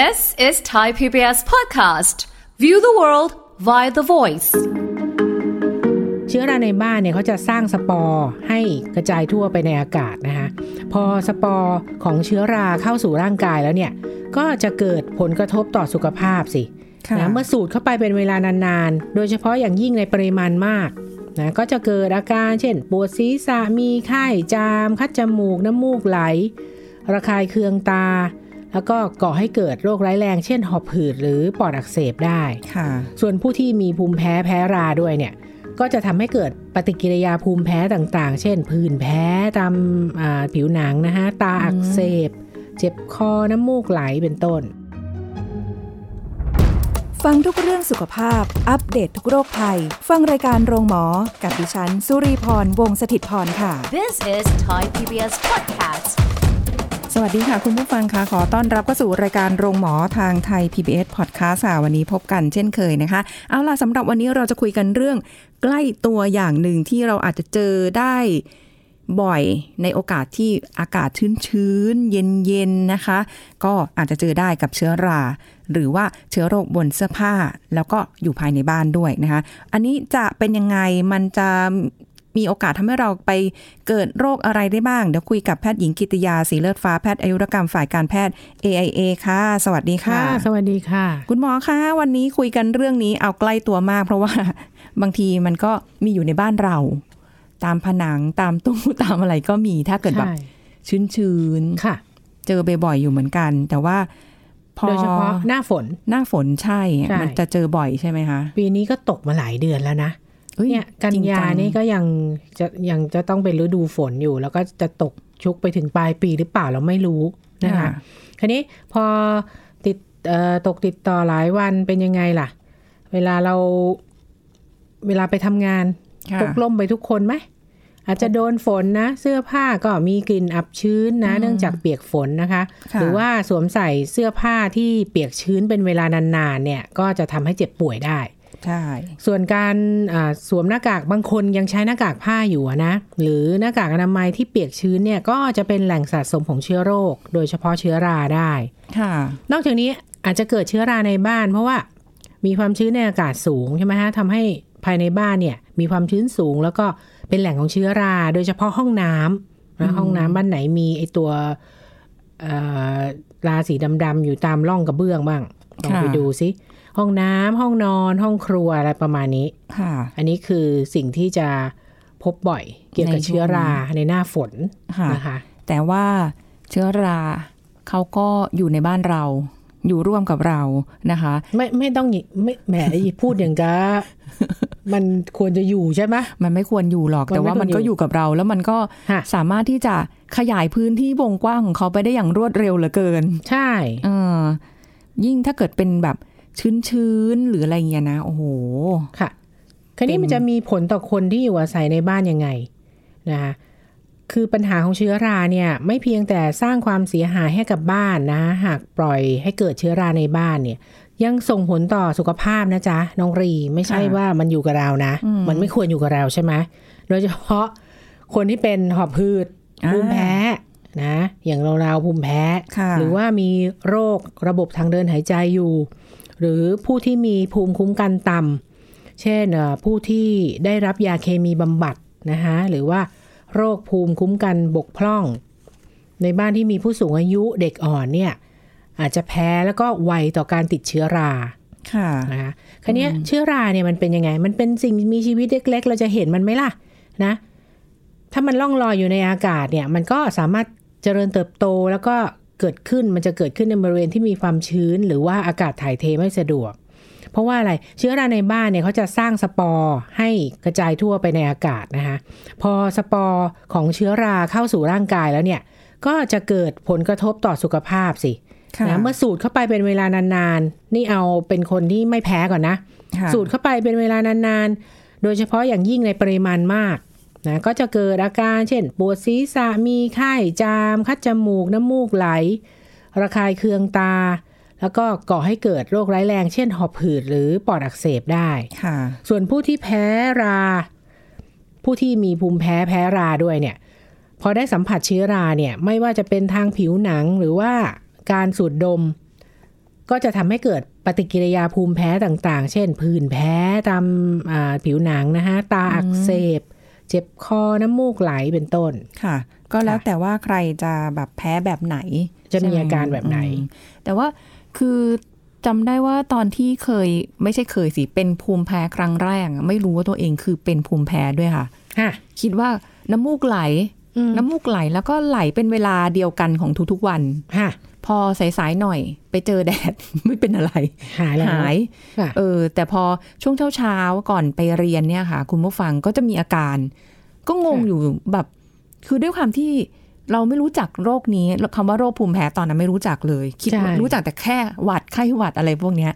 This is Thai PBS podcast. View the world via the voice. เชื้อราในบ้านเนี่ยเขาจะสร้างสปอร์ให้กระจายทั่วไปในอากาศนะคะพอสปอร์ของเชื้อราเข้าสู่ร่างกายแล้วเนี่ย ก็จะเกิดผลกระทบต่อสุขภาพสิค่ะนะเมื่อสูดเข้าไปเป็นเวลานานๆ โดยเฉพาะอย่างยิ่งในปริมาณมากนะก็จะเกิดอาการเช่น ปวดศีรษะมีไข้จาม คัดจมูกน้ำมูกไหล ระคายเคืองตา แล้วก็ก่อให้เกิดโรคร้ายแรง เช่นหอบหืดหรือปอดอักเสบได้ค่ะส่วนผู้ที่มีภูมิแพ้แพ้ราด้วยเนี่ยก็จะทำให้เกิดปฏิกิริยาภูมิแพ้ต่างๆ เช่นผื่นแพ้ตามอ่าผิวหนังนะคะตาอักเสบ เจ็บคอน้ำมูกไหลเป็นต้น ฟังทุกเรื่องสุขภาพ อัปเดตททุกโรคภัย ฟังรายการโรงหมอ กับดิฉัน สุรีพร วงศิตพรค่ะ This is Thai PBS podcast. สวัสดีค่ะ คุณผู้ฟังคะขอต้อนรับเข้าสู่รายการโรงหมอทางไทย PBS Podcast ค่ะวันนี้พบกันเช่นเคยนะคะ เอาล่ะสำหรับวันนี้เราจะคุยกันเรื่องใกล้ตัวอย่างหนึ่งที่เราอาจจะเจอได้บ่อยในโอกาสที่อากาศชื้นๆเย็นๆนะคะ ก็อาจจะเจอได้กับเชื้อรา หรือว่าเชื้อโรคบนเสื้อผ้า แล้วก็อยู่ภายในบ้านด้วยนะคะ อันนี้จะเป็นยังไงมันจะ มีโอกาสทำให้เราไปเกิดโรคอะไรได้บ้าง เดี๋ยวคุยกับแพทย์หญิงกิติยาสีเลือดฟ้าแพทย์อายุรกรรมฝ่ายการแพทย์ AIA ค่ะ สวัสดีค่ะ สวัสดีค่ะ คุณหมอคะวันนี้คุยกันเรื่องนี้เอาใกล้ตัวมาก เพราะว่าบางทีมันก็มีอยู่ในบ้านเรา ตามผนังตามตู้ตามอะไรก็มีถ้าเกิดแบบใช่ชื้นค่ะๆเจอบ่อยๆอยู่เหมือนกัน แต่ว่าพอโดยเฉพาะหน้าฝนหน้าฝนใช่ใช่มันจะเจอบ่อยใช่ไหมคะ ปีนี้ก็ตกมาหลายเดือนแล้วนะอ้ เนี่ยกันจริงยาจังนี่ก็ยังจะยังจะต้องเป็นฤดูฝนอยู่ แล้วก็จะตกชุกไปถึงปลายปีหรือเปล่าเราไม่รู้นะคะค่ะคราวนี้พอติดเอ่อตกติดต่อหลายวันเป็นยังไงล่ะ เวลาเราเวลาไปทำงานค่ะพกล่มไปทุกคนไหมอาจจะโดนฝนนะ เสื้อผ้าก็มีกลิ่นอับชื้นนะ เนื่องจากเปียกฝนนะคะค่ะหรือว่าสวมใส่เสื้อผ้าที่เปียกชื้นเป็นเวลานานๆเนี่ย ก็จะทำให้เจ็บป่วยได้ ใช่ ส่วนการอ่าสวมหน้ากากบางคนยังใช้หน้ากากผ้าอยู่อะนะ หรือหน้ากากอนามัยที่เปียกชื้นเนี่ยก็จะเป็นแหล่งสะสมของเชื้อโรค โดยเฉพาะเชื้อราได้ค่ะ นอกจากนี้อาจจะเกิดเชื้อราในบ้าน เพราะว่ามีความชื้นในอากาศสูงใช่ไหมฮะทำให้ภายในบ้านเนี่ยมีความชื้นสูง แล้วก็เป็นแหล่งของเชื้อรา โดยเฉพาะห้องน้ำนะห้องน้ำบ้านไหนมีไอตัวเอ่อราสีดำๆอยู่ตามร่องกระเบื้องบ้างลองไปค่ะดูซิ ห้องน้ำห้องนอน ห้องครัวอะไรประมาณนี้ค่ะ อันนี้คือสิ่งที่จะพบบ่อยเกี่ยวกับในช่วงเชื้อราในหน้าฝนค่ะนะคะแต่ว่าเชื้อราเขาก็อยู่ในบ้านเราอยู่ร่วมกับเรานะคะ ไม่ไม่ต้องหยิไม่แหมพูดอย่างกะมันควรจะอยู่ใช่ไหมมันไม่ควรอยู่หรอกมันแต่ว่าไม่ควรมันก็อยู่อยู่กับเรา แล้วมันก็ค่ะสามารถที่จะขยายพื้นที่วงกว้างของเขาไปได้อย่างรวดเร็วเหลือเกิน ใช่เออยิ่งถ้าเกิดเป็นแบบ ชื้นๆ หรืออะไรเงี้ยนะ โอ้โห ค่ะคราวนี้เป็นมันจะมีผลต่อคนที่อยู่อาศัยในบ้านยังไงนะคะคือปัญหาของเชื้อราเนี่ย ไม่เพียงแต่สร้างความเสียหายให้กับบ้านนะ หากปล่อยให้เกิดเชื้อราในบ้านเนี่ย ยังส่งผลต่อสุขภาพนะจ๊ะน้องรีไม่ใช่ว่ามันอยู่กับเรานะ มันไม่ควรอยู่กับเราใช่ไหมโดยเฉพาะคนที่เป็นหอบหืดอ่าภูมิแพ้นะ อย่างเราๆภูมิแพ้ค่ะหรือว่ามีโรคระบบทางเดินหายใจอยู่ หรือผู้ที่มีภูมิคุ้มกันต่ำเช่นเอ่อผู้ที่ได้รับยาเคมีบำบัดนะคะหรือว่าโรคภูมิคุ้มกันบกพร่อง ในบ้านที่มีผู้สูงอายุเด็กอ่อนเนี่ยอาจจะแพ้แล้วก็ไวต่อการติดเชื้อราค่ะนะคะคราวเนี้ยเชื้อราเนี่ยมันเป็นยังไง มันเป็นสิ่งมีชีวิตเล็ก ๆ เราจะเห็นมันไหมล่ะนะ ถ้ามันล่องลอยอยู่ในอากาศเนี่ย มันก็สามารถเจริญเติบโตแล้วก็ เกิดขึ้นมันจะเกิดขึ้นในบริเวณที่มีความชื้น หรือว่าอากาศถ่ายเทไม่สะดวก เพราะว่าอะไรเชื้อราในบ้านเนี่ยเขาจะสร้างสปอร์ให้กระจายทั่วไปในอากาศนะคะพอสปอร์ของเชื้อราเข้าสู่ร่างกายแล้วเนี่ยก็จะเกิดผลกระทบต่อสุขภาพสิค่ะนะเมื่อสูดเข้าไปเป็นเวลานานๆ นี่เอาเป็นคนที่ไม่แพ้ก่อนนะค่ะสูดเข้าไปเป็นเวลานานๆ โดยเฉพาะอย่างยิ่งในปริมาณมาก นะก็จะเกิดอาการเช่น ปวดศีรษะมีไข้จาม คัดจมูก น้ำมูกไหล ระคายเคืองตา แล้วก็ก่อให้เกิดโรคร้ายแรง เช่นหอบหืดหรือปอดอักเสบได้ค่ะส่วนผู้ที่แพ้รา ผู้ที่มีภูมิแพ้แพ้ราด้วยเนี่ยพอได้สัมผัสเชื้อราเนี่ยไม่ว่าจะเป็นทางผิวหนังหรือว่าการสูดดม ก็จะทำให้เกิดปฏิกิริยาภูมิแพ้ต่างๆ เช่น ผื่นแพ้ตามอ่าผิวหนังนะคะตาอักเสบ เจ็บคอน้ำมูกไหลเป็นต้นค่ะ ก็แล้วค่ะแต่ว่าใครจะแบบแพ้แบบไหน จะมีใช่หอาการแบบไหนอืมแต่ว่าคือจำได้ว่าตอนที่เคยไม่ใช่เคยสิ เป็นภูมิแพ้ครั้งแรกอะไม่รู้ว่าตัวเองคือเป็นภูมิแพ้ด้วยค่ะค่ะคิดว่าน้ำมูกไหลอืมน้ำมูกไหลแล้วก็ไหลเป็นเวลาเดียวกันของทุกๆวันค่ะ พอสายๆหน่อยไปเจอแดด ไม่เป็นอะไร หายแล้วหายค่ะเออ แต่พอช่วงเช้าๆก่อนไปเรียนเนี่ยค่ะ คุณผู้ฟังก็จะมีอาการ ก็งงค่ะอยู่แบบ คือด้วยความที่เราไม่รู้จักโรคนี้คำว่าโรคภูมิแพ้ตอนนั้นไม่รู้จักเลยคิดว่ารู้จักแต่แค่หวัดไข้หวัดอะไรพวกเนี้ย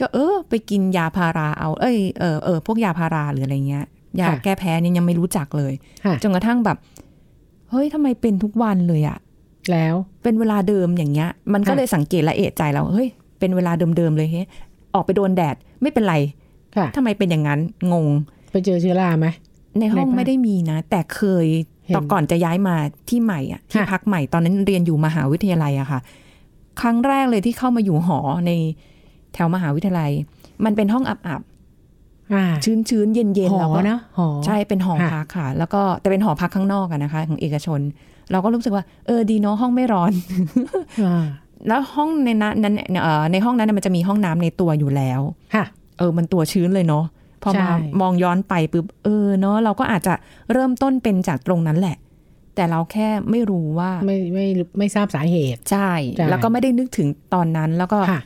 ก็เออ ไปกินยาพาราเอา เอ้ยเออเออพวกยาพาราหรืออะไรเงี้ยยาแก้แพ้เนี่ยยังไม่รู้จักเลยค่ะจนกระทั่งแบบ เฮ้ยทำไมเป็นทุกวันเลยอะ แล้ว เป็นเวลาเดิมอย่างเงี้ย มันก็ค่ะเลยสังเกตและเอะใจแล้วเฮ้ยเป็นเวลาเดิมๆเลยเฮ้ยออกไปโดนแดดไม่เป็นไรค่ะทำไมเป็นอย่างนั้นงง ไปเจอเชื้อราไหมในห้องในบ้านไม่ได้มีนะ แต่เคยเห็นตอนก่อนจะย้ายมาที่ใหม่อะที่ค่ะพักใหม่ตอนนั้นเรียนอยู่มหาวิทยาลัยอะค่ะ ครั้งแรกเลยที่เข้ามาอยู่หอในแถวมหาวิทยาลัย มันเป็นห้องอับอ่าๆชื้นๆเย็นหๆอแล้วก็นะหอใช่เป็นหอค่ะพักค่ะ แล้วก็แต่เป็นหอพักข้างนอกอะนะคะ ของเอกชน เราก็รู้สึกว่า เออดีเนาะห้องไม่ร้อนอ่าแล้วห้องในนั้นนั้นเอ่อในห้องนั้นนะมันจะมีห้องน้ำในตัวอยู่แล้วค่ะ เออ มันตัวชื้นเลยเนาะพอใช่มามองย้อนไปปุ๊บเออเนาะเราก็อาจจะเริ่มต้นเป็นจากตรงนั้นแหละ แต่เราแค่ไม่รู้ว่าไม่ไม่ไม่ทราบสาเหตุใช่ใช่แล้วก็ไม่ได้นึกถึงตอนนั้นแล้วก็ค่ะ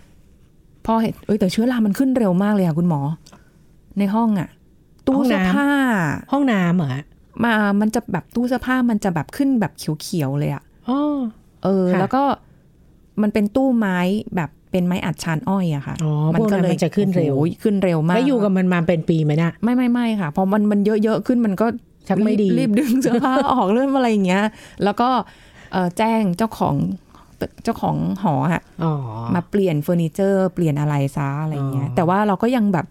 พอเห็นเอ้ยแต่เชื้อรามันขึ้นเร็วมากเลยค่ะคุณหมอ ในห้องอะตู้ห้องเสื้อน้ำผ้าห้องน้ำเหรอ มามันจะแบบตู้เสื้อผ้ามันจะแบบขึ้นแบบเขียวๆเลยอะอ๋อเออค่ะแล้วก็มันเป็นตู้ไม้แบบเป็นไม้อัดชานอ้อยอะค่ะอ๋อพวกนั้นมันจะขึ้นเร็วโอ้โหขึ้นเร็วมากแล้วอยู่กับมันมาเป็นปีไหมนะไม่ไม่ไม่ค่ะ พอมันมันเยอะๆขึ้นมันก็ชักไม่ดีรีบรีบดึงเสื้อผ้าออกเรื่องอะไรอย่างเงี้ย แล้วก็เอ่อแจ้งเจ้าของเจ้าของหออะอ๋อมาเปลี่ยนเฟอร์นิเจอร์ เปลี่ยนอะไรซะอะไรเงี้ยอ๋อแต่ว่าเราก็ยังแบบ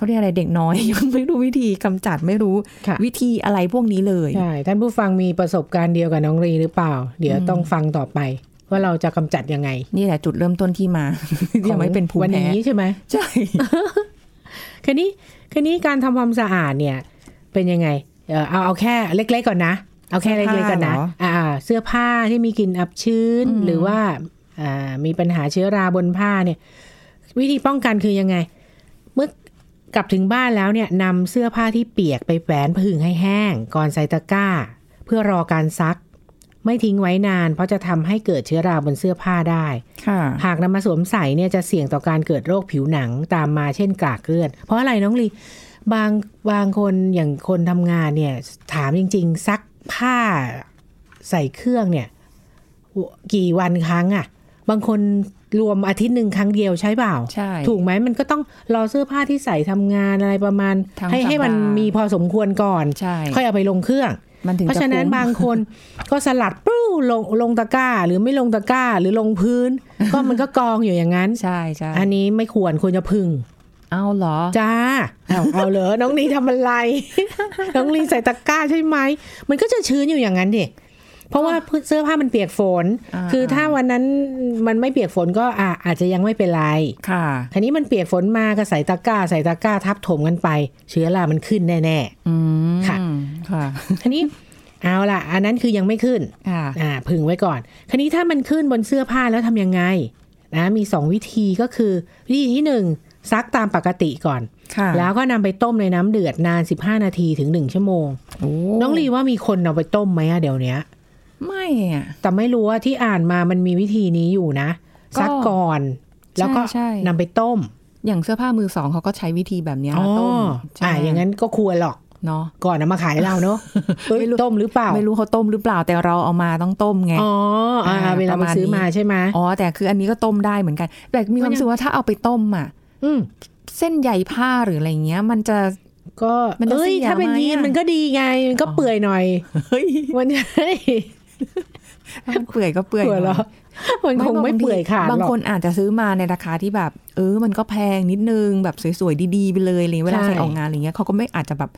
เขาเรียกอะไรเด็กน้อยยังไม่รู้วิธีกำจัดไม่รู้ค่ะวิธีอะไรพวกนี้เลยใช่ท่านผู้ฟังมีประสบการณ์เดียวกับน้องรีหรือเปล่า เดี๋ยวต้องฟังต่อไปว่าเราจะกำจัดยังไง นี่แหละจุดเริ่มต้นที่มาที่ยังไม่เป็นภูมิวันแพ้นี้ใช่ไหมใช่คืนนี้คืนนี้การทำความสะอาดเนี่ย เป็นยังไงเออเอาเอาแค่เล็กๆก่อนนะเอาแค่เล็กๆก่อนนะอ่า เสื้อผ้าที่มีกลิ่นอับชื้นหรือว่าอ่ามีปัญหาเชื้อราบนผ้าเนี่ย วิธีป้องกันคือยังไงเมื่อ กลับถึงบ้านแล้วเนี่ยนำเสื้อผ้าที่เปียกไปแฝนผึ่งให้แห้ง ก่อนใส่ตะกร้า เพื่อรอการซัก ไม่ทิ้งไว้นาน เพราะจะทำให้เกิดเชื้อราบนเสื้อผ้าได้ค่ะหากนำมาสวมใส่เนี่ยจะเสี่ยงต่อการเกิดโรคผิวหนังตามมาเช่นกากเลือดเพราะอะไรน้องลีบางบางคนอย่างคนทำงานเนี่ย ถามจริง ๆ ซักผ้าใส่เครื่องเนี่ย กี่วันครั้งอะบางคน รวมอาทิตย์หนึ่งครั้งเดียวใช่เปล่า ใช่ ถูกไหมมันก็ต้องรอเสื้อผ้าที่ใส่ทำงานอะไรประมาณทั้งให้ให้มันสัปดาห์มีพอสมควรก่อนใช่ค่อยเอาไปลงเครื่องมันถึงเพราะฉะนั้นคุ้มบางคนก็สลัดปรู้ลงลงตะกร้า หรือไม่ลงตะกร้า หรือลงพื้น ก็มันก็กองอยู่อย่างนั้น ใช่ใช่อันนี้ไม่ควรควรจะพึ่งเอาเหรอ จ้า เอาเอาเหรอ น้องนีทำอะไร น้องนีใส่ตะกร้าใช่ไหม มันก็จะชื้นอยู่อย่างนั้นดิ เพราะว่าเสื้อผ้ามันเปียกฝนอ่าคือถ้าวันนั้นมันไม่เปียกฝนก็อะอาจจะยังไม่เป็นไร ค่ะทีนี้มันเปียกฝนมาก็ใส่ตะกร้า ใส่ตะกร้าทับถมกันไป เชื้อรามันขึ้นแน่อืมค่ะ ค่ะๆทีนี้เอาล่ะ อันนั้นคือยังไม่ขึ้นค่ะอ่าพึงไว้ก่อนคราวนี้ถ้ามันขึ้นบนเสื้อผ้าแล้วทำยังไงนะมีสองวิธีก็คือ วิธีที่หนึ่งซักตามปกติก่อนค่ะแล้วก็นำไปต้มในน้ำเดือดนาน 15 นาทีถึง1ชั่วโมงโอ้น้องลีว่ามีคนเอาไปต้มไหมอะเดี๋ยวเนี้ย ไม่อะแต่ไม่รู้ว่าที่อ่านมามันมีวิธีนี้อยู่นะก็ซักก่อน แล้วก็ใช่ใช่นำไปต้ม อย่างเสื้อผ้ามือสองเขาก็ใช้วิธีแบบเนี้ยอ๋อต้มอ่าใช่อย่างนั้นก็ควรหรอกเนาะก่อนนำมาขายเราเนาะเอ้ยไม่รู้ต้มหรือเปล่า ไม่รู้เขาต้มหรือเปล่าแต่เราเอามาต้องต้มไงอ๋ออ่าอ่าเวลาประไปมาณซื้อนี้มาใช่ไหมอ๋อแต่คืออันนี้ก็ต้มได้เหมือนกัน แต่มีความรู้สึกว่าถ้าเอาไปต้มอะ อืมเส้นใยผ้าหรืออะไรเงี้ย มันจะก็มันจะเอ้ยเสียถ้าเป็นไหมยีนอะมันก็ดีไง มันก็อ๋อเปื่อยหน่อยเฮ้ยมันจะ เปื่อยก็เปื่อยเปื่อยเหรอมันคงไม่เปื่อยขาดบางคนอาจจะซื้อมาในราคาที่แบบ เออ มันก็แพงนิดนึงแบบสวยๆดีๆไปเลยเงี้ยเวลาใช่ใส่ออกงานอะไรเงี้ยเขาก็ไม่อาจจะแบบ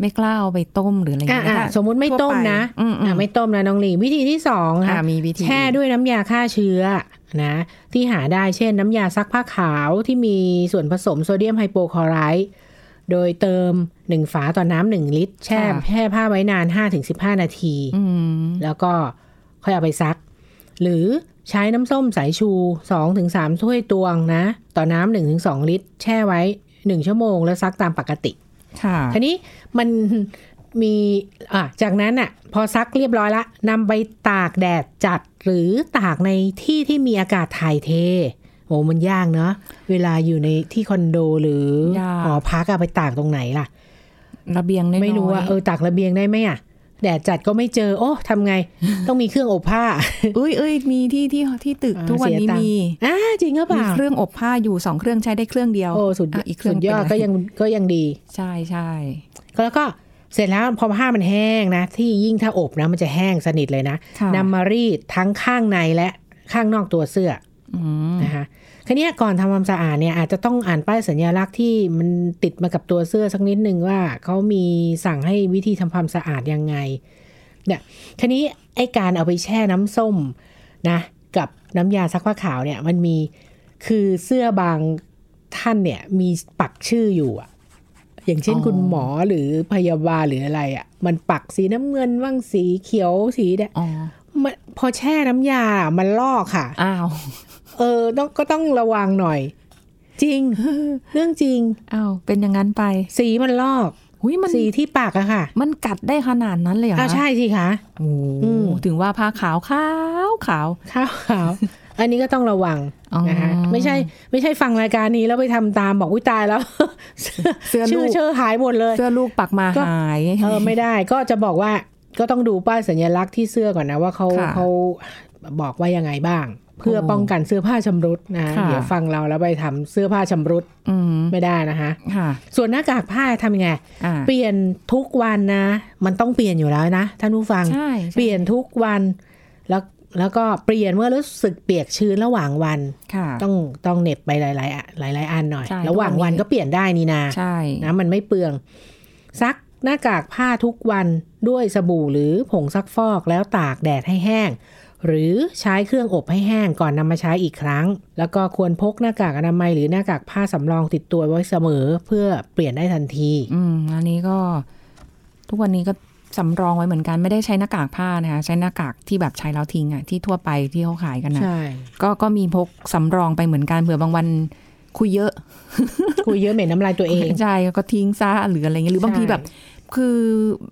ไม่กล้าเอาไปต้มหรืออะไรอะเงี้ยสมมุติไม่ต้มนะไปอืมอืมอะไม่ต้มนะน้องลีวิธีที่สองค่ะมีวิธีแช่ด้วยน้ำยาฆ่าเชื้อนะที่หาได้เช่น น้ำยาซักผ้าขาวที่มีส่วนผสมโซเดียมไฮโปคลอไรด์ โดยเติม1ฝาต่อน้ำหนึ่งลิตร แช่ค่ะแช่ผ้าไว้นาน5-15นาทีอืมแล้วก็ค่อยเอาไปซัก หรือใช้น้ำส้มสายชู2-3ถ้วยตวงนะ ต่อน้ำ1-2ลิตร แช่ไว้1ชั่วโมงแล้วซักตามปกติค่ะทีนี้มันมีอะจากนั้นอะ พอซักเรียบร้อยละนำไปตากแดดจัดหรือตากในที่ที่มีอากาศถ่ายเทโอ้มันยากเนาะเวลาอยู่ในที่คอนโดหรือยากหอพักอะไปตากตรงไหนล่ะ ระเบียงน้อยๆไม่รู้ว่าเออตากระเบียงได้ไหมอะแดดจัดก็ไม่เจอ โอ้ทำไง ต้องมีเครื่องอบผ้า เอ้ยเอ้ยมีที่ที่ที่ตึกอ่าทุกวันนี้เสียตังค์มีอ่าจริงหรือเปมีล่าเครื่องอบผ้าอยู่สองเครื่องใช้ได้เครื่องเดียว โอ้สุดะอีกเครื่สุองดยอดเป็นไรก็ยังก็ยังดี ใช่ใช่แล้วก็เสร็จแล้วพอผ้ามันแห้งนะ ที่ยิ่งถ้าอบนะมันจะแห้งสนิทเลยนะค่ะนำมารีดทั้งข้างในและข้างนอกตัวเสื้ออืมนะคะ คันนี้ยก่อนทำความสะอาดเนี่ยอาจจะต้องอ่านป้ายสัญลักษณ์ที่มันติดมากับตัวเสื้อสักนิดหนึ่งว่าเขามีสั่งให้วิธีทำความสะอาดยังไงเนี่ยคันนี้ไอการเอาไปแช่น้ำส้มนะกับน้ำยาซักผ้าขาวเนี่ยมันมีคือเสื้อบางท่านเนี่ยมีปักชื่ออยู่อะอย่างเช่นคุณหมอหรือพยาบาลหรืออะไรอะมันปักสีน้ำเงินบ้างสีเขียวสีแดงอ๋อมันพอแช่น้ำยา มันลอกค่ะ อ้าว เออต้องก็ต้องระวังหน่อย จริง เรื่องจริงอ้าวเป็นอย่างนั้นไป สีมันลอกหุยมันสีที่ปากอะค่ะ มันกัดได้ขนาดนั้นเลยเหรออ้าวคะใช่สิคะโอ้อืมถึงว่าผ้าขาวขาวขาวข้าวขาวอันนี้ก็ต้องระวังอ๋อนะคะไม่ใช่ ไม่ใช่ฟังรายการนี้แล้วไปทำตามบอกอุ้ยตายแล้วเสื้อชื่ลูอกเชื่อหายหมดเลย เสื้อลูกปักมาก็หายเออไม่ได้ก็จะบอกว่าก็ต้องดูป้ายสัญลักษณ์ที่เสื้อก่อนนะว่าเขาค่ะเขาบอกว่ายังไงบ้าง เพื่อโอ้ป้องกันเสื้อผ้าชำรุดนะค่ะเดี๋ยวฟังเราแล้วไปทำเสื้อผ้าชำรุดอืมไม่ได้นะคะค่ะส่วนหน้ากากผ้าทำยังไงอ่าเปลี่ยนทุกวันนะ มันต้องเปลี่ยนอยู่แล้วนะท่านผู้ฟังใช่เปลี่ยนทุกวันแล้วแล้วก็เปลี่ยนเมื่อรู้สึกเปียกชื้นระหว่างวันค่ะต้องต้องเหน็บไปหลายๆอะหลาย ๆ อันหน่อยใช่ระหว่างวันทุกวันนี้ก็เปลี่ยนได้นี่นาใช่นะมันไม่เปลืองซักหน้ากากผ้าทุกวันด้วยสบู่หรือผงซักฟอกแล้วตากแดดให้แห้ง หรือใช้เครื่องอบให้แห้งก่อนนำมาใช้อีกครั้ง แล้วก็ควรพกหน้ากากอนามัยหรือหน้ากากผ้าสำรองติดตัวไว้เสมอเพื่อเปลี่ยนได้ทันที อืมอันนี้ก็ ทุกวันนี้ก็สำรองไว้เหมือนกันไม่ได้ใช้หน้ากากผ้านะคะใช้หน้ากากที่แบบใช้แล้วทิ้งอะที่ทั่วไปที่เขาขายกันนะใช่ก็ก็มีพกสำรองไปเหมือนกันเผื่อบางวันคุยเยอะ คุยเยอะเหม็นน้ำลายตัวเองใช่ก็ทิ้งซะหรืออะไรเงี้ยหรือบางทีใช่แบบ คือ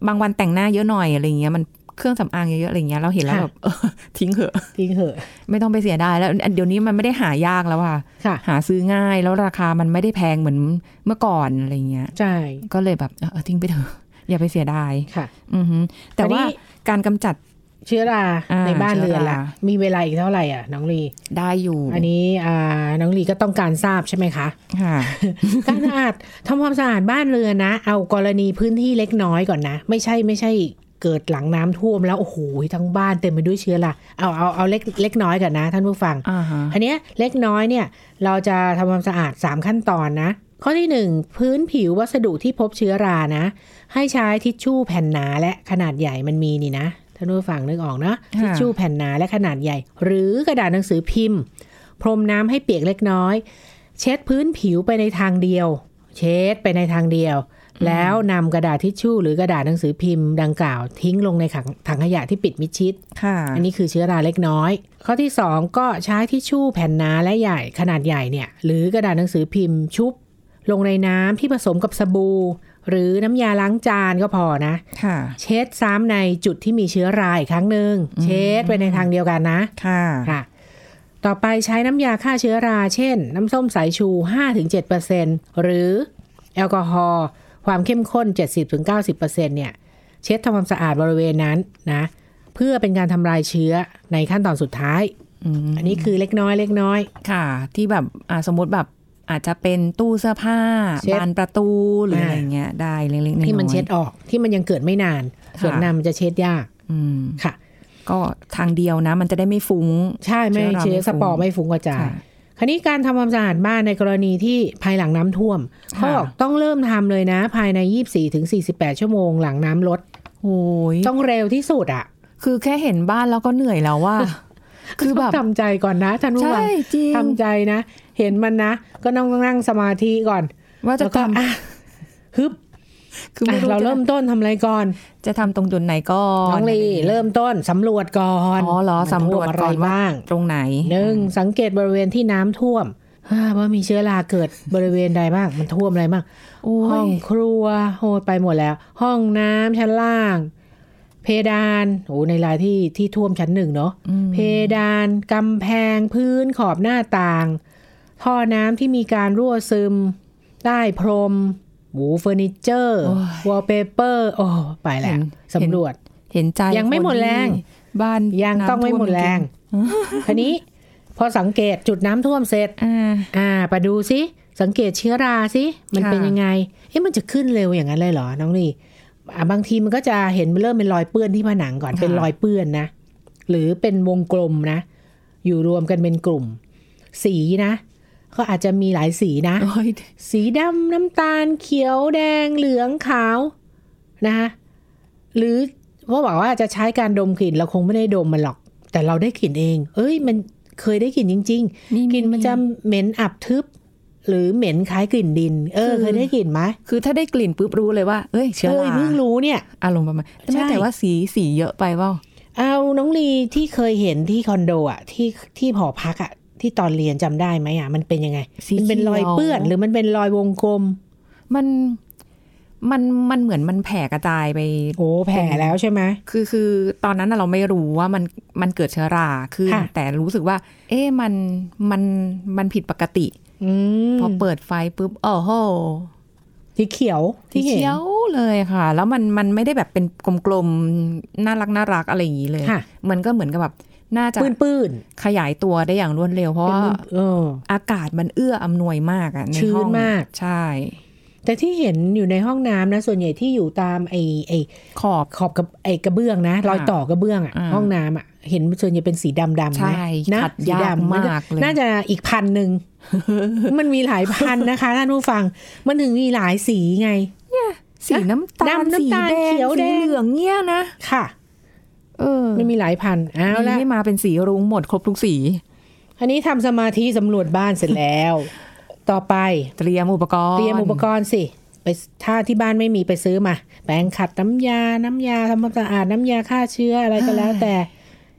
บางวันแต่งหน้าเยอะหน่อยอะไรเงี้ยมัน เครื่องสำอางเยอะๆอะไรเงี้ยเราเห็นแล้วค่ะแบบเออทิ้งเถอะทิ้งเหอะ ไม่ต้องไปเสียดายแล้วเดี๋ยวนี้มันไม่ได้หายากแล้วค่ะค่ะ หาซื้อง่ายแล้วราคามันไม่ได้แพงเหมือนเมื่อก่อนอะไรเงี้ยใช่ก็เลยแบบเออทิ้งไปเถอะอย่าไปเสียดายค่ะ อือฮึแต่อันนี้ว่าการกำจัดเชื้อราอ่าในบ้านเรือนเชื้อละรามีเวลาอีกเท่าไหร่อะ น้องลีได้อยู่ อันนี้อ่าน้องลีก็ต้องการทราบใช่ไหมคะค่ะการสะอาดทำความสะอาดบ้านเรือนนะ เอากรณีพื้นที่เล็กน้อยก่อนนะ ไม่ใช่ไม่ใช่ เกิดหลังน้ำท่วมแล้วโอ้โหทั้งบ้านเต็มไปด้วยเชื้อราเอาเอาเอาเล็กเล็กน้อยก่อนนะท่านผู้ฟังอ่าฮะอันเนี้ยเล็กน้อยเนี่ยเราจะทำความสะอาด 3 ขั้นตอนนะ ข้อที่ 1 พื้นผิววัสดุที่พบเชื้อรานะ ให้ใช้ทิชชู่แผ่นหนาและขนาดใหญ่มันมีนี่นะท่านผู้ฟังนึกออกนะทิชชู่แผ่นหนาและขนาดใหญ่ หรือกระดาษหนังสือพิมพ์ พรมน้ำให้เปียกเล็กน้อย เช็ดพื้นผิวไปในทางเดียว เช็ดไปในทางเดียว แล้วนำกระดาษทิชชู่หรือกระดาษหนังสือพิมพ์ดังกล่าวทิ้งลงในถังถังขยะที่ปิดมิดชิดค่ะอันนี้คือเชื้อราเล็กน้อย ข้อที่ 2 ก็ใช้ทิชชู่แผ่นหนาและใหญ่ขนาดใหญ่เนี่ยหรือกระดาษหนังสือพิมพ์ชุบ ลงในน้ำที่ผสมกับสบู่หรือน้ำยาล้างจานก็พอนะค่ะเช็ดซ้ำในจุดที่มีเชื้อราอีกครั้งหนึ่งเช็ดไปในทางเดียวกันนะค่ะค่ะต่อไปใช้น้ำยาฆ่าเชื้อรา เช่น น้ำส้มสายชู 5-7%หรือแอลกอฮอล์ ความเข้มข้น 70-90%เนี่ยเช็ดทำความสะอาดบริเวณนั้นนะเพื่อเป็นการทำลายเชื้อในขั้นตอนสุดท้ายอืมอันนี้คือเล็กน้อยเล็กน้อยค่ะ ที่แบบอ่าสมมติแบบอาจจะเป็นตู้เสื้อผ้าเช็ดบานประตูหรืออ่าอะไรเงี้ยได้เล็กๆน้อยๆที่มันเช็ดออกที่มันยังเกิดไม่นาน ส่วนค่ะนานมันจะเช็ดยากอืมค่ะ ก็ทางเดียวนะ มันจะได้ไม่ฟุ้ง ใช่ไม่เชื้เชื้ออราไม่สปอร์ฟุ้งไม่ฟุ้งกระจาย ค่ะคราวนี้การทำความสะอาดบ้านในกรณีที่ภายหลังน้ำท่วมเขาบอกต้องเริ่มทำเลยนะ ภายใน 24ถึง48 ชั่วโมงหลังน้ำลดโอ้ยต้องเร็วที่สุดอะคือแค่เห็นบ้านแล้วก็เหนื่อยแล้วว่า คือแบบทำใจก่อนนะท่านผู้ฟัใช่งจริงทำใจนะ เห็นมันนะ ก็ต้องนั่งสมาธิก่อน ว่าจะแล้วก็ทำอะฮึบ คือไม่อะรู้เราจะเริ่มต้นทำอะไรก่อน จะทำตรงจุดไหนก่อนน้องลีเริ่มต้นสำรวจก่อนอ๋อเหรอมันสำรวจท่มอะไรก่อนว่าบ้าง ตรงไหนหนึ่งสังเกตบริเวณที่น้ำท่วมอ่าว่ามีเชื้อราเกิดบริเวณใดบ้างมันท่วมอะไรบ้างโอ้ห้อยงครัวโหไปหมดแล้ว ห้องน้ำชั้นล่าง เพดานโอ้ในรายที่ที่ท่วมชั้นหนึ่งเนาะอืมเพเพดานกำแพงพื้นขอบหน้าต่าง ท่อน้ำที่มีการรั่วซึม ใต้พรม หมู่เฟอร์นิเจอร์วอลเปเปอร์โอ้ไปแล้วสำรวจเห็นใจยังไม่หมดแรงคนที่บ้านยังต้องไม่หมดแรงทีนี้พอสังเกตจุดน้ำท่วมเสร็จอ่าอ่าไปดูซิ สังเกตเชื้อราสิมันค่ะเป็นยังไง เอ๊ะมันจะขึ้นเร็วอย่างนั้นเลยเหรอ น้องนี่อะบางทีมันก็จะเห็นเริ่มเป็นรอยเปื้อนที่ผนังก่อน เป็นรอยเปื้อนนะ หรือเป็นวงกลมนะ อยู่รวมกันเป็นกลุ่ม สีนะ ก็อาจจะมีหลายสีนะโอ้ยสีดำน้ำตาลเขียวแดงเหลืองขาวนะคะหรือว่าบอกว่าจะใช้การดมกลิ่นเราคงไม่ได้ดมมันหรอก แต่เราได้กลิ่นเอง เอ้ย มันเคยได้กลิ่นจริง ๆกลิ่นมันจะเหม็นอับทึบ หรือเหม็นคล้ายกลิ่นดิน เออ เคยได้กลิ่นไหมคือถ้าได้กลิ่นปุ๊บรู้เลยว่าเอ้ยเชื้อเอ้ยราเพิ่งรู้เนี่ยอารมณ์ประมาณแต่ไม่ใช่แต่ว่าสีสีเยอะไปเปล่าเอาน้องลีที่เคยเห็นที่คอนโดอะที่ที่หอพักอะ ที่ตอนเรียนจำได้ไหมอะมันเป็นยังไงสีมันเป็นรอยขีวเปื้อน หรือมันเป็นรอยวงกลม มันมันมันเหมือนมันแผ่กระจายไปโอ้แผ่แล้วใช่ไหมคือคือตอนนั้นน่ะเราไม่รู้ว่ามันมันเกิดเชื้อราขึ้นค่ะแต่รู้สึกว่า เอ๊ะมันมันมันผิดปกติอืมพอเปิดไฟปุ๊บโอ้โหสีเขียวสีที่เห็นเขียวเลยค่ะ แล้วมันมันไม่ได้แบบเป็นกลมๆน่ารักน่ารักอะไรอย่างนี้เลยค่ะมันก็เหมือนกับแบบ น่าจะปื้นปื้นขยายตัวได้อย่างรวดเร็วเพราะว่าเอออากาศมันเอื้ออำนวยมากอะในชื้นห้องมากใช่ แต่ที่เห็นอยู่ในห้องน้ำนะ ส่วนใหญ่ที่อยู่ตามไอ้ไอ้ขอบขอบกับไอ้กระเบื้องนะรอยต่อกระเบื้องอะอ่าห้องน้ำอะเห็นส่วนใหญ่เป็นสีดำดำใช่นะขัดสียากดำมากเลยน่าจะอีกพันหนึ่งมันมีหลายพันนะคะท่านผู้ฟัง มันถึงมีหลายสีไงสีน้ำตาลดำน้ำสีตาลแดงเขียวแดสีงเหลืองเงี้ยนะค่ะ เออมันมีหลายพันเอาดีละไม่มาเป็นสีรุ้งหมดครบทุกสีอันนี้ทำสมาธิสำรวจบ้านเสร็จแล้ว ต่อไปเตรียมอุปกรณ์เตรียมอุปกรณ์สิไปถ้าที่บ้านไม่มีไปซื้อมาแปรงขัดน้ำยา น้ำยาทำความสะอาดน้ำยาฆ่าเชื้ออะไรก็แล้วแต่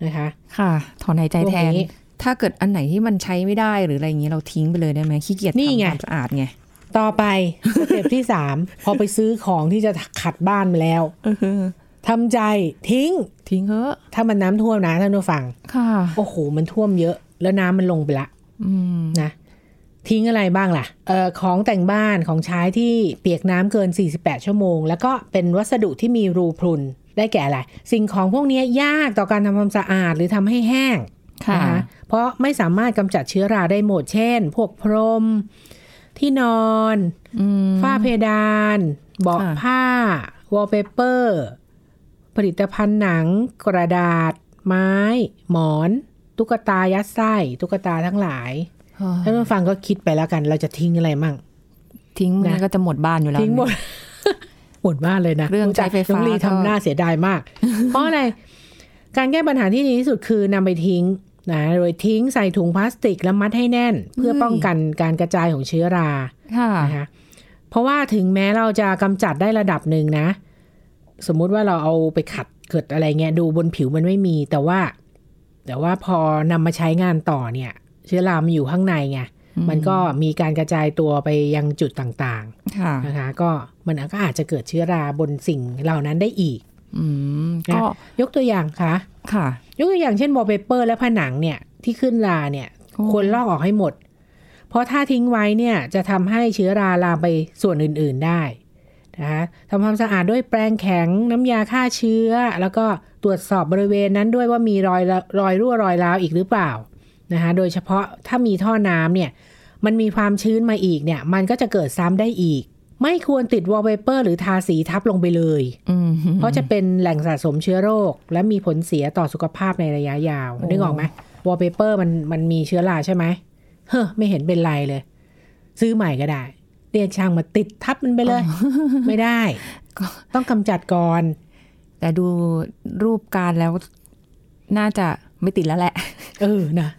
นะคะ ค่ะถอนหายใจแทพวกนนี้ถ้าเกิดอันไหนที่มันใช้ไม่ได้หรืออะไรอย่างนี้เราทิ้งไปเลยได้ไหมขี้เกียจนี่ทำไงความสะอาดไงต่อไปสเต็ปที่สามพอไปซื้อของที่จะขัดบ้านมาแล้ว ทำใจทิ้ง ทิ้งเถอะถ้ามันน้ำท่วมนะท่านผู้ฟัง ค่ะ โอ้โห มันท่วมเยอะ แล้วน้ำมันลงไปละอืมนะ ทิ้งอะไรบ้างล่ะเอ่อของแต่งบ้านของใช้ที่เปียกน้ำเกิน 48 ชั่วโมง แล้วก็เป็นวัสดุที่มีรูพรุน ได้แก่อะไร สิ่งของพวกนี้ยากต่อการทำความสะอาดหรือทำให้แห้งค่ะนะคะเพราะไม่สามารถกำจัดเชื้อราได้หมด เช่น พวกพรม ที่นอนอืมฝ้าเพดาน เบาะค่ะผ้าวอลเปเปอร์ ผลิตภัณฑ์หนัง กระดาษ ไม้ หมอน ตุ๊กตายัดไส้ตุ๊กตาทั้งหลายเออท่านผู้ฟังก็คิดไปแล้วกัน เราจะทิ้งอะไรมั่ง ทิ้งมันนะก็จะหมดบ้านอยู่แล้วทิ้งหมดหมดบ้านเลยนะเครื่องใช้ไฟฟ้าน้องลีก็ทำหน้าเสียดายมาก เพราะอะไรการแก้ปัญหาที่ดีที่สุดคือนำไปทิ้งนะโดยทิ้งใส่ถุงพลาสติกแล้วมัดให้แน่น เพื่อป้องกันการกระจายของเชื้อราค่ะนะคะเพราะว่าถึงแม้เราจะกำจัดได้ระดับหนึ่งนะ สมมุติว่าเราเอาไปขัดเกิดอะไรเงี้ยดูบนผิวมันไม่มี แต่ว่า แต่ว่าพอนำมาใช้งานต่อเนี่ย เชื้อรามันอยู่ข้างในไงมันก็มีการกระจายตัวไปยังจุดต่างๆค่ะนะคะ ก็มันก็อาจจะเกิดเชื้อราบนสิ่งเหล่านั้นได้อีกอืมนะก็ยกตัวอย่างค่ะค่ะ ยกตัวอย่างเช่นวอลเปเปอร์และผนังเนี่ยที่ขึ้นราเนี่ยโอ้ควรลอกออกให้หมด เพราะถ้าทิ้งไว้เนี่ยจะทำให้เชื้อราลามไปส่วนอื่น ๆได้ นะคะทำความสะอาดด้วยแปรงแข็งน้ำยาฆ่าเชื้อ แล้วก็ตรวจสอบบริเวณนั้นด้วยว่ามีรอยละรอยรั่วรอยร้าวอีกหรือเปล่านะคะโดยเฉพาะถ้ามีท่อน้ำเนี่ยมันมีความชื้นมาอีกเนี่ย มันก็จะเกิดซ้ำได้อีก ไม่ควรติดวอลเปเปอร์หรือทาสีทับลงไปเลยอืมเพราะจะเป็นแหล่งสะสมเชื้อโรค และมีผลเสียต่อสุขภาพในระยะยาวโอ้นึกออกไหมวอลเปเปอร์มันมันมีเชื้อราใช่ไหมเฮ้อไม่เห็นเป็นไรเลย ซื้อใหม่ก็ได้ เรียกช่างมาติดทับมันไปเลย ไม่ได้ ต้องกำจัดก่อน แต่ดูรูปการแล้วน่าจะไม่ติดแล้วแหละ เออนะ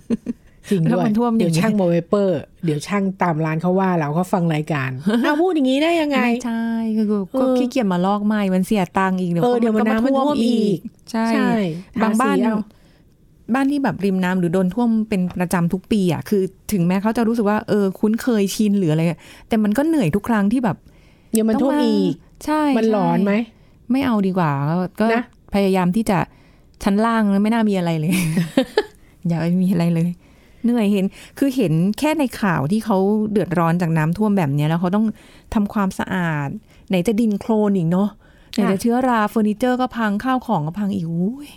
จริงแล้วด้วยมันท่วมอย่างนี้เดี๋ยวช่างวอลเปเปอร์ เดี๋ยวช่างตามร้านเขาว่าเราเขาฟังรายการอ้าวพูดอย่างนี้ได้ยังไงไม่ใช่คือก็เออขี้เกียจมาลอกไม้มันเสียตังค์อีกเดี๋ยวเออเดี๋ยวมันก็น้ำมันท่วมอีก ใช่ใช่บางบ้านทาสีเอา บ้านที่แบบริมน้ำหรือโดนท่วมเป็นประจำทุกปีอะคือ ถึงแม้เขาจะรู้สึกว่าเออคุ้นเคยชินหรืออะไรแต่มันก็เหนื่อยทุกครั้งที่แบบเดี๋ยวมันท่วมอีกใช่มันหลอนไหมใช่ไม่เอาดีกว่า ก็ก็นะพยายามที่จะชั้นล่างไม่น่ามีอะไรเลย อย่าไปมีอะไรเลย เหนื่อยเห็น คือเห็นแค่ในข่าวที่เขาเดือดร้อนจากน้ำท่วมแบบเนี้ยแล้วเขาต้องทำความสะอาด ไหนจะดินโคลนอีกเนาะไหนจะเชื้อราเฟอร์นิเจอร์ก็พังข้าวของก็พังอีกอุ้ย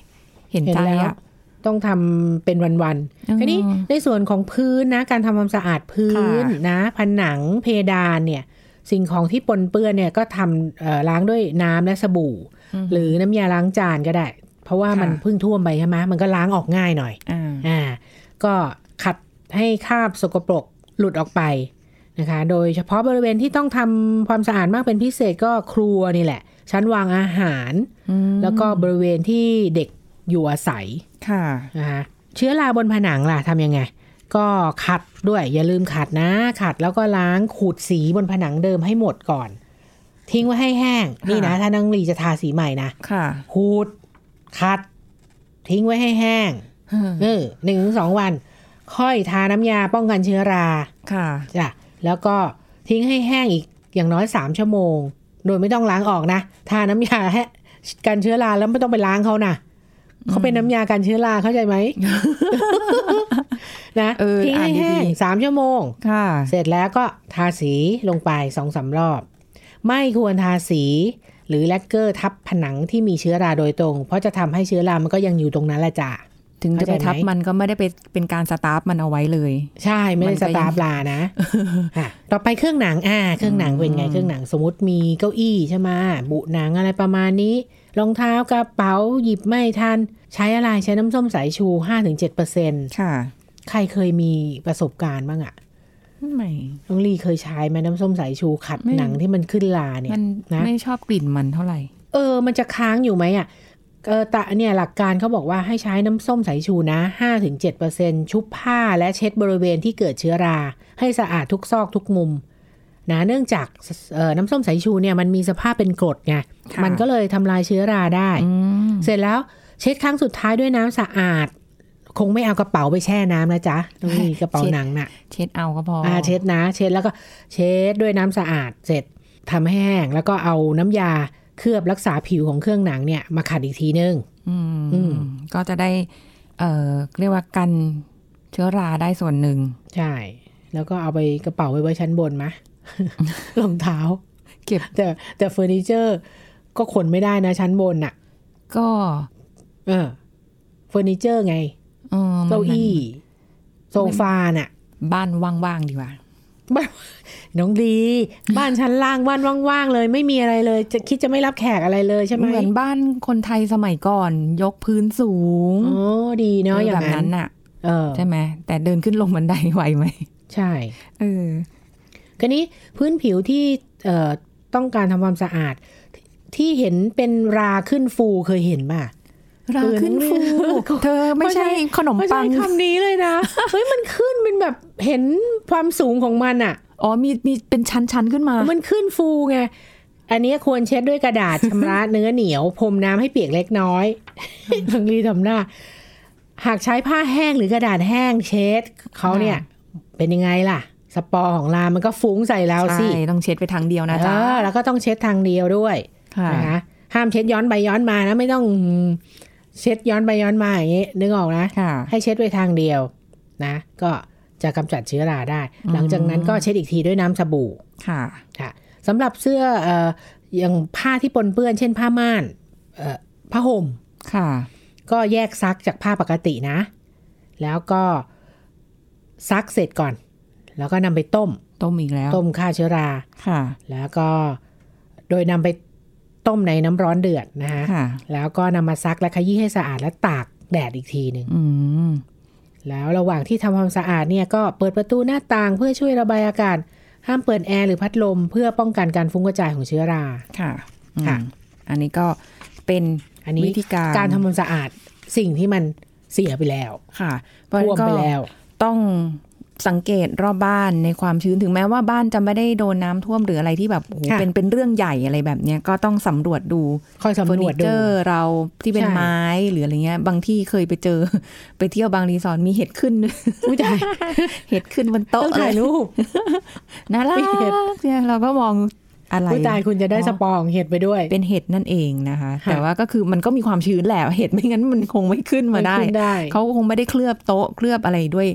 เห็นเห็นใจแล้วอะ ต้องทำเป็นวันอืมๆทีนี้ในส่วนของพื้นนะ การทำความสะอาดพื้นค่ะนะผนังเพดานเนี่ย สิ่งของที่ปนเปื้อนเนี่ยก็ทำเอ่อล้างด้วยน้ำและสบู่ หรือน้ำยาล้างจานก็ได้ เพราะว่ามันเพิ่งท่วมไปใช่ไหมมันก็ล้างออกง่ายหน่อยอ่าอ่าก็ขัดให้คราบสกปรกหลุดออกไปนะคะ โดยเฉพาะบริเวณที่ต้องทำความสะอาดมากเป็นพิเศษก็ครัวนี่แหละ ชั้นวางอาหาร แล้วก็บริเวณที่เด็ก อยู่อาศัยค่ะนะคะเชื้อราบนผนังล่ะทำยังไง ก็ขัดด้วยอย่าลืมขัดนะ ขัดแล้วก็ล้างขูดสีบนผนังเดิมให้หมดก่อน ทิ้งไว้ให้แห้ง นี่นะ ถ้านังลีจะทาสีใหม่นะค่ะขูดขัด ทิ้งไว้ให้แห้งเออหนึ่งถึงสองวัน ค่อยทาน้ำยาป้องกันเชื้อราค่ะจ้ะแล้วก็ทิ้งให้แห้งอีกอย่างน้อยสามชั่วโมง โดยไม่ต้องล้างออกนะ ทาน้ำยาแห้กันเชื้อราแล้วไม่ต้องไปล้างเขานะ เขาเป็นน้ำยากันเชื้อราเข้าใจไหมนะเออทิ้งให้อ่านดีๆแห้งสามชั่วโมงค่ะเสร็จแล้วก็ทาสีลงไปสองสามรอบ ไม่ควรทาสีหรือแลกเกอร์ทับผนังที่มีเชื้อราโดยตรง เพราะจะทำให้เชื้อรามันก็ยังอยู่ตรงนั้นแหละจ้ะถึงจะไปเข้าใจไหมทับมันก็ไม่ได้ไปเป็นการสตาร์ฟมันเอาไว้เลย ใช่ไม่ได้มันสก็ยังตาร์ฟลานะอะต่อไปเครื่องหนังอ่า เครื่องหนังเป็นไงเครื่องหนังสมมติมีเก้าอี้ใช่ไหมบุหนังอะไรประมาณนี้ รองเท้ากระเป๋าหยิบไม่ทัน ใช้อะไรใช้น้ำส้มสายชู5-7%ค่ะ ใครเคยมีประสบการณ์บ้างอะไม่น้องลีเคยใช้ไหมน้ำส้มสายชูขัดไม่หนังที่มันขึ้นลาเนี่ยมันนะไม่ชอบกลิ่นมันเท่าไหร่ เออ มันจะค้างอยู่ไหมอะเออแต่เนี่ยหลักการเขาบอกว่าให้ใช้น้ำส้มสายชูนะ5-7%ชุบผ้าและเช็ดบริเวณที่เกิดเชื้อรา ให้สะอาดทุกซอกทุกมุม นะเนื่องจากเอ่อน้ำส้มสายชูเนี่ยมันมีสภาพเป็นกรดไงค่ะมันก็เลยทำลายเชื้อราได้อืมเสร็จแล้วเช็ดครั้งสุดท้ายด้วยน้ำสะอาด คงไม่เอากระเป๋าไปแช่น้ำนะจ๊ะต้องมีกระเป๋าหนังน่ะ เช็ดเอาก็พออ่าเช็ดนะ เช็ดแล้วก็เช็ดด้วยน้ำสะอาดเสร็จทำให้แห้ง แล้วก็เอาน้ำยาเคลือบรักษาผิวของเครื่องหนังเนี่ยมาขัดอีกทีนึงอืมอืมก็จะได้ เอ่อเรียกว่ากันเชื้อราได้ส่วนหนึ่งใช่ แล้วก็เอาไปกระเป๋าไว้ไว้ชั้นบนมะ รองเท้า เก็บแต่แต่เฟอร์นิเจอร์ ก็ขนไม่ได้นะชั้นบนน่ะ ก็ เออเฟอร์นิเจอร์ไงเออมันเก้าอี้โซฟาน่ะ บ้านว่างๆดีกว่าบ้านน้องดี บ้านชั้นล่างบ้านว่างๆเลย ไม่มีอะไรเลย จะคิดจะไม่รับแขกอะไรเลยใช่ไหมเหมือนบ้านคนไทยสมัยก่อน ยกพื้นสูงอ๋อดีเนาะอย่างแบบนั้นั้นนน่ะเออใช่ไหมแต่เดินขึ้นลงบันไดไหวไหมใช่ เออ คันนี้พื้นผิวที่เอ่อต้องการทำความสะอาด ที่เห็นเป็นราขึ้นฟูเคยเห็นป่ะราขึ้นฟูเธอไม่ใช่ขนมไม่ปัใช่งคำนี้เลยนะเฮ้ยมันขึ้นเป็นแบบเห็นความสูงของมันอะอ๋อมีมีเป็นชั้นๆขึ้นมา มันขึ้นฟูไงอันนี้ควรเช็ดด้วยกระดาษชำระเนื้อเหนียวพรมน้ำให้เปียกเล็กน้อยทังรีทำหน้า หากใช้ผ้าแห้งหรือกระดาษแห้งเช็ดเขาเนี่ย เป็นยังไงล่ะ สปอร์ของลามันก็ฟุ้งใส่เราสิใช่ต้องเช็ดไปทางเดียวนะเอจ๊ะอแล้วก็ต้องเช็ดทางเดียวด้วยค่ะนะคะห้ามเช็ดย้อนไปย้อนมานะไม่ต้องเช็ดย้อนไปย้อนมาอย่างนี้นึกออกนะค่ะให้เช็ดไปทางเดียวนะ ก็จะกำจัดเชื้อราได้ หลังจากนั้นก็เช็ดอีกทีด้วยน้ำสบู่ค่ะค่ะสำหรับเสื้อเอ่ออย่างผ้าที่ปนเปื้อน เช่นผ้าม่านเอ่อผ้าห่มค่ะ ก็แยกซักจากผ้าปกตินะ แล้วก็ซักเสร็จก่อน แล้วก็นำไปต้ม ต้มอีกแล้ว ต้มฆ่าเชื้อราค่ะ แล้วก็โดยนำไปต้มในน้ำร้อนเดือดนะคะค่ะแล้วก็นำมาซักและขยี้ให้สะอาดและตากแดดอีกทีหนึ่งอืมแล้วระหว่างที่ทำความสะอาดเนี่ยก็เปิดประตูหน้าต่างเพื่อช่วยระบายอากาศ ห้ามเปิดแอร์หรือพัดลม เพื่อป้องกันการฟุ้งกระจายของเชื้อราค่ะค่ะอืมอันนี้ก็เป็นอันนี้วิธีการการทำความสะอาดสิ่งที่มันเสียไปแล้วค่ะเพราะฉะท่วนั้มนก็ไปแล้ว ต้อง สังเกตรอบบ้านในความชื้นถึงแม้ว่าบ้านจะไม่ได้โดนน้ำท่วมหรืออะไรที่แบบโอ้โหค่ะเป็นเป็นเรื่องใหญ่อะไรแบบเนี้ยก็ต้องสำรวจดูคอยเฟอสำรร์นิวจเจดูอร์เราที่เป็นใช่ไม้หรืออะไรเงี้ย บางที่เคยไปเจอ ไปเที่ยวบางรีสอร์ทมีเห็ดขึ้นอุ้ยตายเห็ดขึ้นบนต้อโต๊ะงถ่ายรูปน่ารักมีเห็ดเนี่ยเราก็มองอะไรอุ้ยตายคุณจะได้อ๋อสปองเห็ดไปด้วย เป็นเห็ดนั่นเองนะคะค่ะแต่ว่าก็คือมันก็มีความชื้นแหละเห็ดไม่งั้นมันคงไม่ขึ้นมาได้ไม่ขึ้นได้เขาคงไม่ได้เคลือบโต๊ะเคลือบอะไรด้วย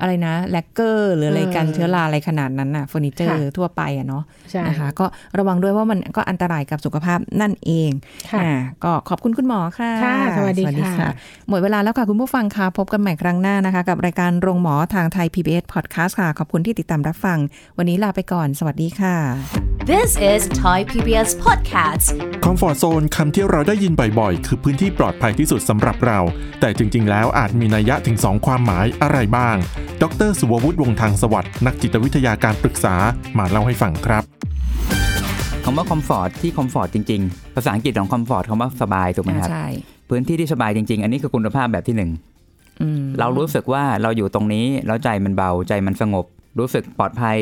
อะไรนะแลกเกอร์หรืออะไรกันเออเชื้อราอะไรขนาดนั้นน่ะเฟอร์นิเจอร์ค่ะทั่วไปอะเนาะใช่นะคะก็ระวังด้วยว่ามันก็อันตรายกับสุขภาพนั่นเองค่ะอ่าก็ขอบคุณคุณหมอค่ะค่ะ สวัสดีค่ะ หมดเวลาแล้วค่ะคุณผู้ฟังค่ะ พบกันใหม่ครั้งหน้านะคะ กับรายการโรงหมอทางไทย PBS Podcast ค่ะ ขอบคุณที่ติดตามรับฟัง วันนี้ลาไปก่อน สวัสดีค่ะ This is Thai PBS Podcast คอมฟอร์ z โซนคำที่เราได้ยินบ่อยๆ คือพื้นที่ปลอดภัยที่สุดสำหรับเรา แต่จริงๆ แล้วอาจมีนัยยะถึง 2 ความหมายอะไรบ้าง ดรสุวัฒน์วงศ์ทางสวัสดิ์นักจิตวิทยาการปรึกษามาเล่าให้ฟังครับคำว่า comfort ที่ comfort จริงๆ ภาษาอังกฤษของ comfort คำว่าสบายถูกไหมครับใช่พื้นที่ที่สบายจริง ๆ อันนี้คือคุณภาพแบบที่หนึ่งอืมเรารู้สึกว่าเราอยู่ตรงนี้แล้วใจมันเบาใจมันสงบ รู้สึกปลอดภัย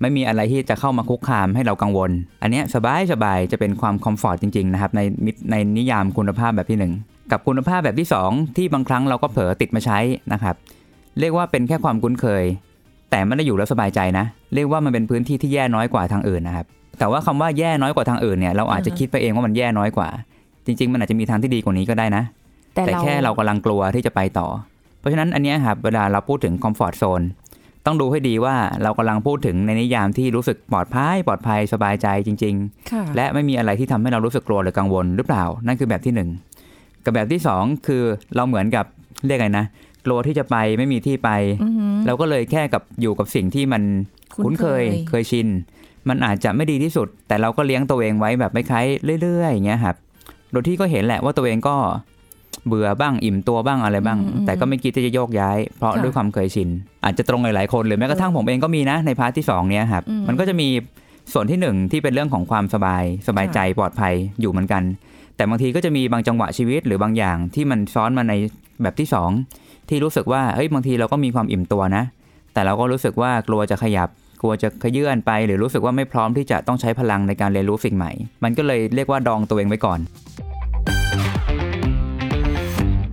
ไม่มีอะไรที่จะเข้ามาคุกคามให้เรากังวล อันเนี้ยสบายสบายจะเป็นความ comfort จริงๆนะครับในมิในนิยามคุณภาพแบบที่หนึ่งกับคุณภาพแบบที่สองที่บางครั้งเราก็เผลอติดมาใช้นะครับเรียกว่าเป็นแค่ความคุ้นเคย แต่ไม่ได้อยู่แล้วสบายใจนะ เรียกว่ามันเป็นพื้นที่ที่แย่น้อยกว่าทางอื่นนะครับแต่ว่าคำว่าแย่น้อยกว่าทางอื่นเนี่ยเราอาจจะคิดไปเองว่ามันแย่น้อยกว่า จริง ๆ มันอาจจะมีทางที่ดีกว่านี้ก็ได้นะ แต่แต่เราแค่เรากำลังกลัวที่จะไปต่อ เพราะฉะนั้นอันเนี้ยครับเวลาเราพูดถึงคอมฟอร์ z โซน ต้องดูให้ดีว่าเรากำลังพูดถึงในนิยามที่รู้สึกปลอดภัยปลอดภัยสบายใจจริงค่ะๆและไม่มีอะไรที่ทำให้เรารู้สึกกลัวหรือกังวลหรือเปล่า นั่นคือแบบที่หนึ่งกับแบบที่สองคือเราเหมือนกับเรียกไงนะกลัวที่จะไปไม่มีที่ไปอือหือเราก็เลยแค่กับอยู่กับสิ่งที่มันคุ้คุ้นนเคเคยยเคยชิน มันอาจจะไม่ดีที่สุด แต่เราก็เลี้ยงตัวเองไว้แบบไม่คล้ายเรื่อยๆอย่างเงี้ยครับโดยที่ก็เห็นแหละว่าตัวเองก็ เบื่อบ้างอิ่มตัวบ้างอะไรบ้าง แต่ก็ไม่คิดที่จะโยกย้าย เพราะด้วยความเคยชิน อาจจะตรงหลายๆคนหรือแม้กระทั่งผมเองก็มีนะในพาร์ทที่สองเนี้ยครับมันก็จะมีส่วนที่หนึ่งที่เป็นเรื่องของความสบายสบายใจปลอดภัยอยู่เหมือนกัน แต่บางทีก็จะมีบางจังหวะชีวิตหรือบางอย่างที่มันซ้อนมาในแบบที่สองที่รู้สึกว่าเฮ้ยบางทีเราก็มีความอิ่มตัวนะ แต่เราก็รู้สึกว่ากลัวจะขยับกลัวจะขยื่นไป หรือรู้สึกว่าไม่พร้อมที่จะต้องใช้พลังในการเรียนรู้สิ่งใหม่ มันก็เลยเรียกว่าดองตัวเองไว้ก่อน